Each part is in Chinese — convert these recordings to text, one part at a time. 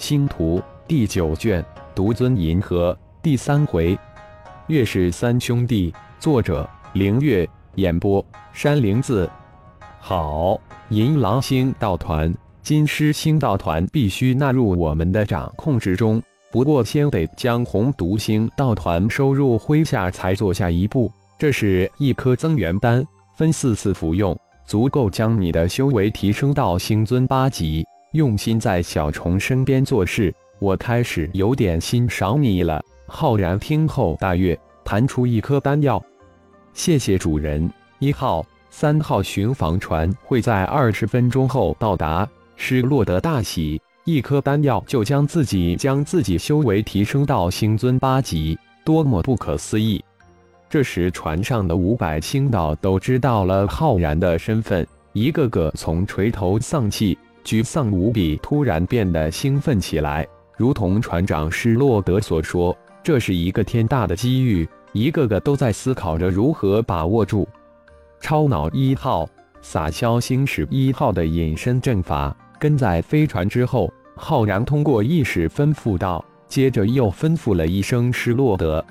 星图第九卷，独尊银河第三回，月是三兄弟。作者：凌月。演播：山灵子。好，银狼星道团、金狮星道团必须纳入我们的掌控之中。不过，先得将红毒星道团收入麾下，才做下一步。这是一颗增援丹，分四次服用，足够将你的修为提升到星尊八级。用心在小虫身边做事，我开始有点欣赏你了。浩然听后大悦，弹出一颗丹药，谢谢主人。一号、三号巡防船会在二十分钟后到达。施洛德大喜，一颗丹药就将自己将自己修为提升到星尊八级，多么不可思议！这时，船上的五百星岛都知道了浩然的身份，一个个从垂头丧气。沮丧无比，突然变得兴奋起来，如同船长施洛德所说，这是一个天大的机遇，一个个都在思考着如何把握住。超脑一号撒消星矢一号的隐身阵法跟在飞船之后，浩然通过意识吩咐道，接着又吩咐了一声施洛德，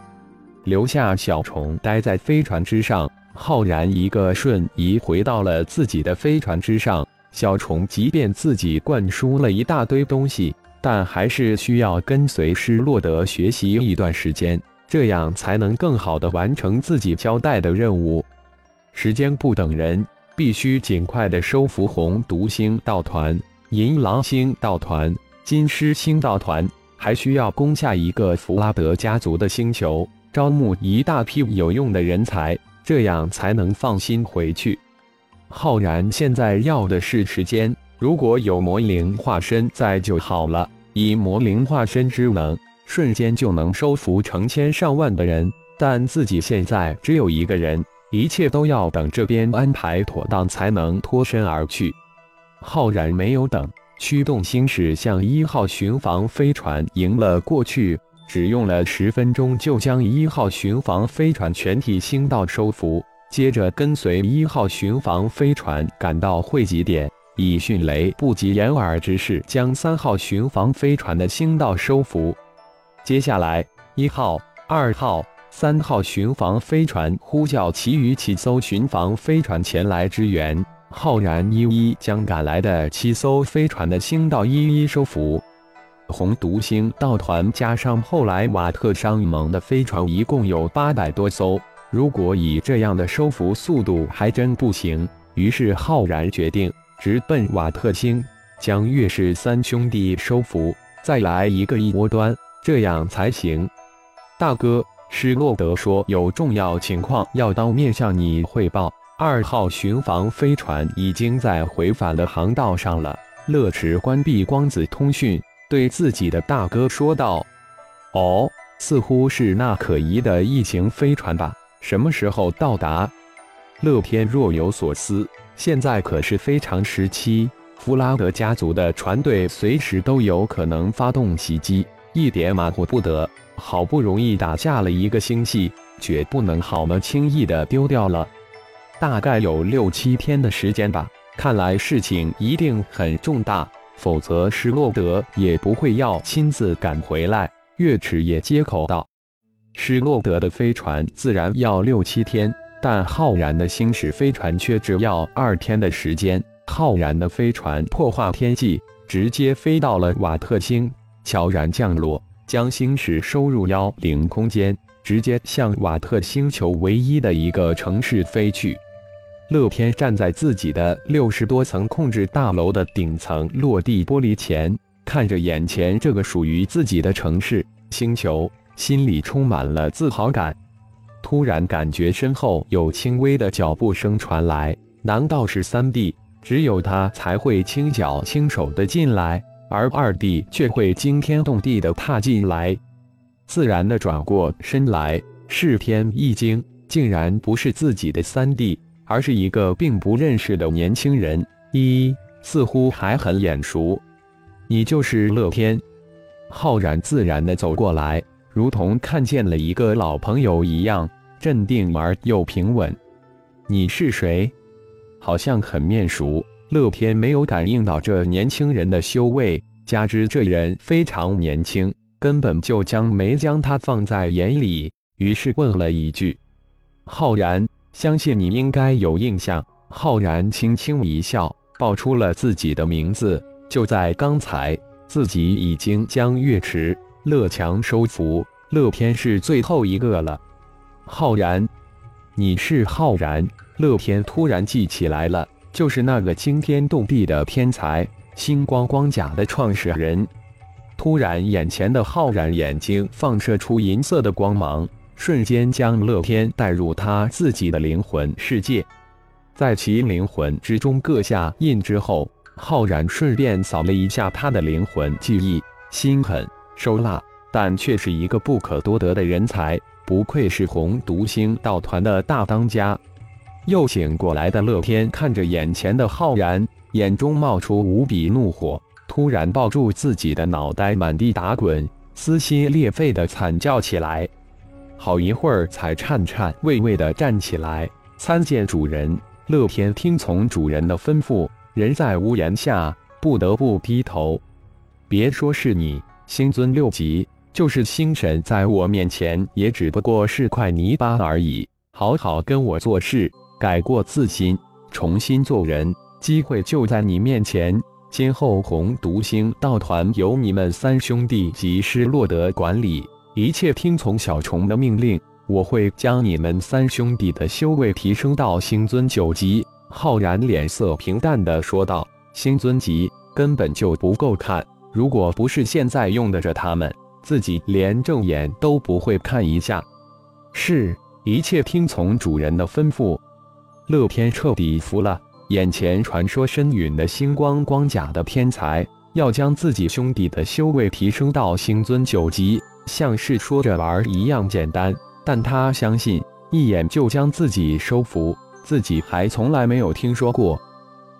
留下小虫待在飞船之上。浩然一个瞬移回到了自己的飞船之上。小虫即便自己灌输了一大堆东西，但还是需要跟随施洛德学习一段时间，这样才能更好的完成自己交代的任务。时间不等人，必须尽快的收服红毒星道团、银狼星道团、金狮星道团，还需要攻下一个弗拉德家族的星球，招募一大批有用的人才，这样才能放心回去。浩然现在要的是时间，如果有魔灵化身在就好了。以魔灵化身之能，瞬间就能收服成千上万的人。但自己现在只有一个人，一切都要等这边安排妥当才能脱身而去。浩然没有等，驱动星矢向一号巡防飞船迎了过去，只用了十分钟就将一号巡防飞船全体星道收服。接着跟随一号巡防飞船赶到汇集点，以迅雷不及掩耳之势将三号巡防飞船的星道收服。接下来，一号、二号、三号巡防飞船呼叫其余七艘巡防飞船前来支援，浩然一一将赶来的七艘飞船的星道一一收服。红毒星道团加上后来瓦特商盟的飞船，一共有八百多艘。如果以这样的收服速度还真不行，于是浩然决定直奔瓦特星，将岳氏三兄弟收服，再来一个一窝端，这样才行。大哥，施洛德说有重要情况要当面向你汇报。二号巡防飞船已经在回返的航道上了。乐池关闭光子通讯，对自己的大哥说道：“哦，似乎是那可疑的异形飞船吧？”什么时候到达？乐天若有所思。现在可是非常时期，弗拉德家族的船队随时都有可能发动袭击，一点马虎不得。好不容易打下了一个星系，绝不能好么轻易的丢掉了。大概有六七天的时间吧。看来事情一定很重大，否则施洛德也不会要亲自赶回来。岳池也接口道。施洛德的飞船自然要六七天，但浩然的星矢飞船却只要二天的时间。浩然的飞船破化天际，直接飞到了瓦特星，悄然降落，将星矢收入妖灵空间，直接向瓦特星球唯一的一个城市飞去。乐天站在自己的六十多层控制大楼的顶层落地玻璃前，看着眼前这个属于自己的城市星球。心里充满了自豪感，突然感觉身后有轻微的脚步声传来。难道是三弟？只有他才会轻脚轻手的进来，而二弟却会惊天动地的踏进来。自然的转过身来，是天一惊，竟然不是自己的三弟，而是一个并不认识的年轻人。一似乎还很眼熟，你就是乐天。浩然自然的走过来。如同看见了一个老朋友一样，镇定而又平稳。你是谁？好像很面熟。乐天没有感应到这年轻人的修为，加之这人非常年轻，根本就将没将他放在眼里，于是问了一句：“浩然，相信你应该有印象。”浩然轻轻一笑，报出了自己的名字。就在刚才，自己已经将月池、乐强收服，乐天是最后一个了。浩然，你是浩然？乐天突然记起来了，就是那个惊天动地的天才，星光光甲的创始人。突然，眼前的浩然眼睛放射出银色的光芒，瞬间将乐天带入他自己的灵魂世界。在其灵魂之中各下印之后，浩然顺便扫了一下他的灵魂记忆，心狠手辣，但却是一个不可多得的人才，不愧是红独星道团的大当家。又醒过来的乐天看着眼前的浩然，眼中冒出无比怒火，突然抱住自己的脑袋，满地打滚，撕心裂肺的惨叫起来。好一会儿才颤颤巍巍的站起来，参见主人。乐天听从主人的吩咐，人在屋檐下，不得不低头。别说是你，星尊六级，就是星神，在我面前也只不过是块泥巴而已。好好跟我做事，改过自新，重新做人，机会就在你面前。今后红独星道团由你们三兄弟及施洛德管理，一切听从小虫的命令。我会将你们三兄弟的修为提升到星尊九级。”浩然脸色平淡的说道，“星尊级根本就不够看，如果不是现在用得着他们，自己连正眼都不会看一下。是，一切听从主人的吩咐。”乐天彻底服了，眼前传说身陨的星光光甲的天才，要将自己兄弟的修为提升到星尊九级，像是说着玩一样简单。但他相信，一眼就将自己收服，自己还从来没有听说过。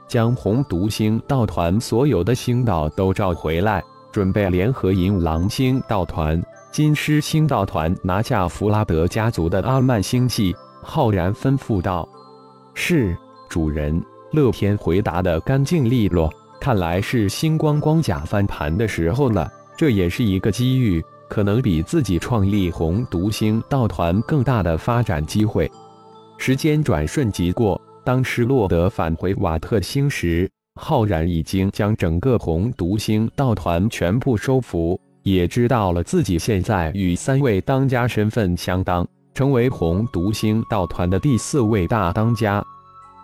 将红毒星道团所有的星道都召回来，准备联合银狼星道团、金狮星道团拿下弗拉德家族的阿曼星系。浩然吩咐道：“是，主人。”乐天回答的干净利落，看来是星光光甲翻盘的时候了，这也是一个机遇。可能比自己创立红独星道团更大的发展机会。时间转瞬即过，当施洛德返回瓦特星时，浩然已经将整个红独星道团全部收服，也知道了自己现在与三位当家身份相当，成为红独星道团的第四位大当家。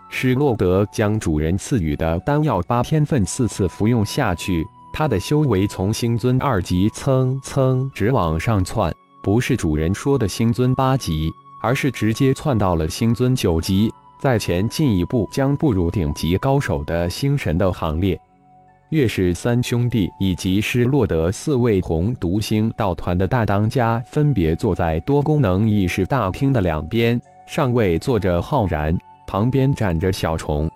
施洛德将主人赐予的丹药八天份四次服用下去。他的修为从星尊二级蹭蹭直往上窜，不是主人说的星尊八级，而是直接窜到了星尊九级，在前进一步将步入顶级高手的星神的行列。岳氏三兄弟以及失落的四位红毒星道团的大当家，分别坐在多功能议事大厅的两边，上位坐着浩然，旁边站着小虫。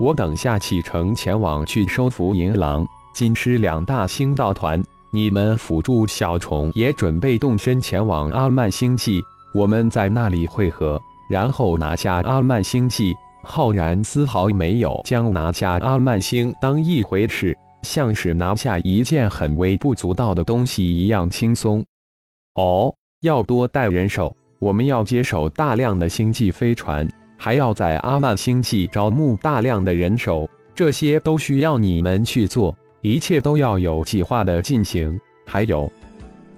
我等下启程前往去收服银狼。金狮两大星道团，你们辅助小虫也准备动身前往阿曼星系，我们在那里会合，然后拿下阿曼星系。浩然丝毫没有将拿下阿曼星当一回事，像是拿下一件很微不足道的东西一样轻松。哦，要多带人手，我们要接手大量的星际飞船，还要在阿曼星系招募大量的人手，这些都需要你们去做。一切都要有计划的进行。还有，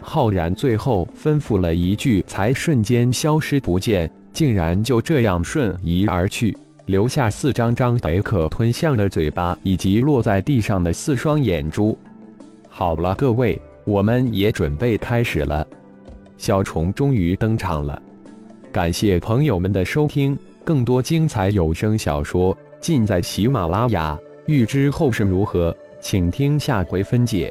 浩然最后吩咐了一句，才瞬间消失不见，竟然就这样瞬移而去，留下四张张北可吞象的嘴巴，以及落在地上的四双眼珠。好了，各位，我们也准备开始了。小虫终于登场了。感谢朋友们的收听，更多精彩有声小说尽在喜马拉雅。欲知后事如何？请听下回分解。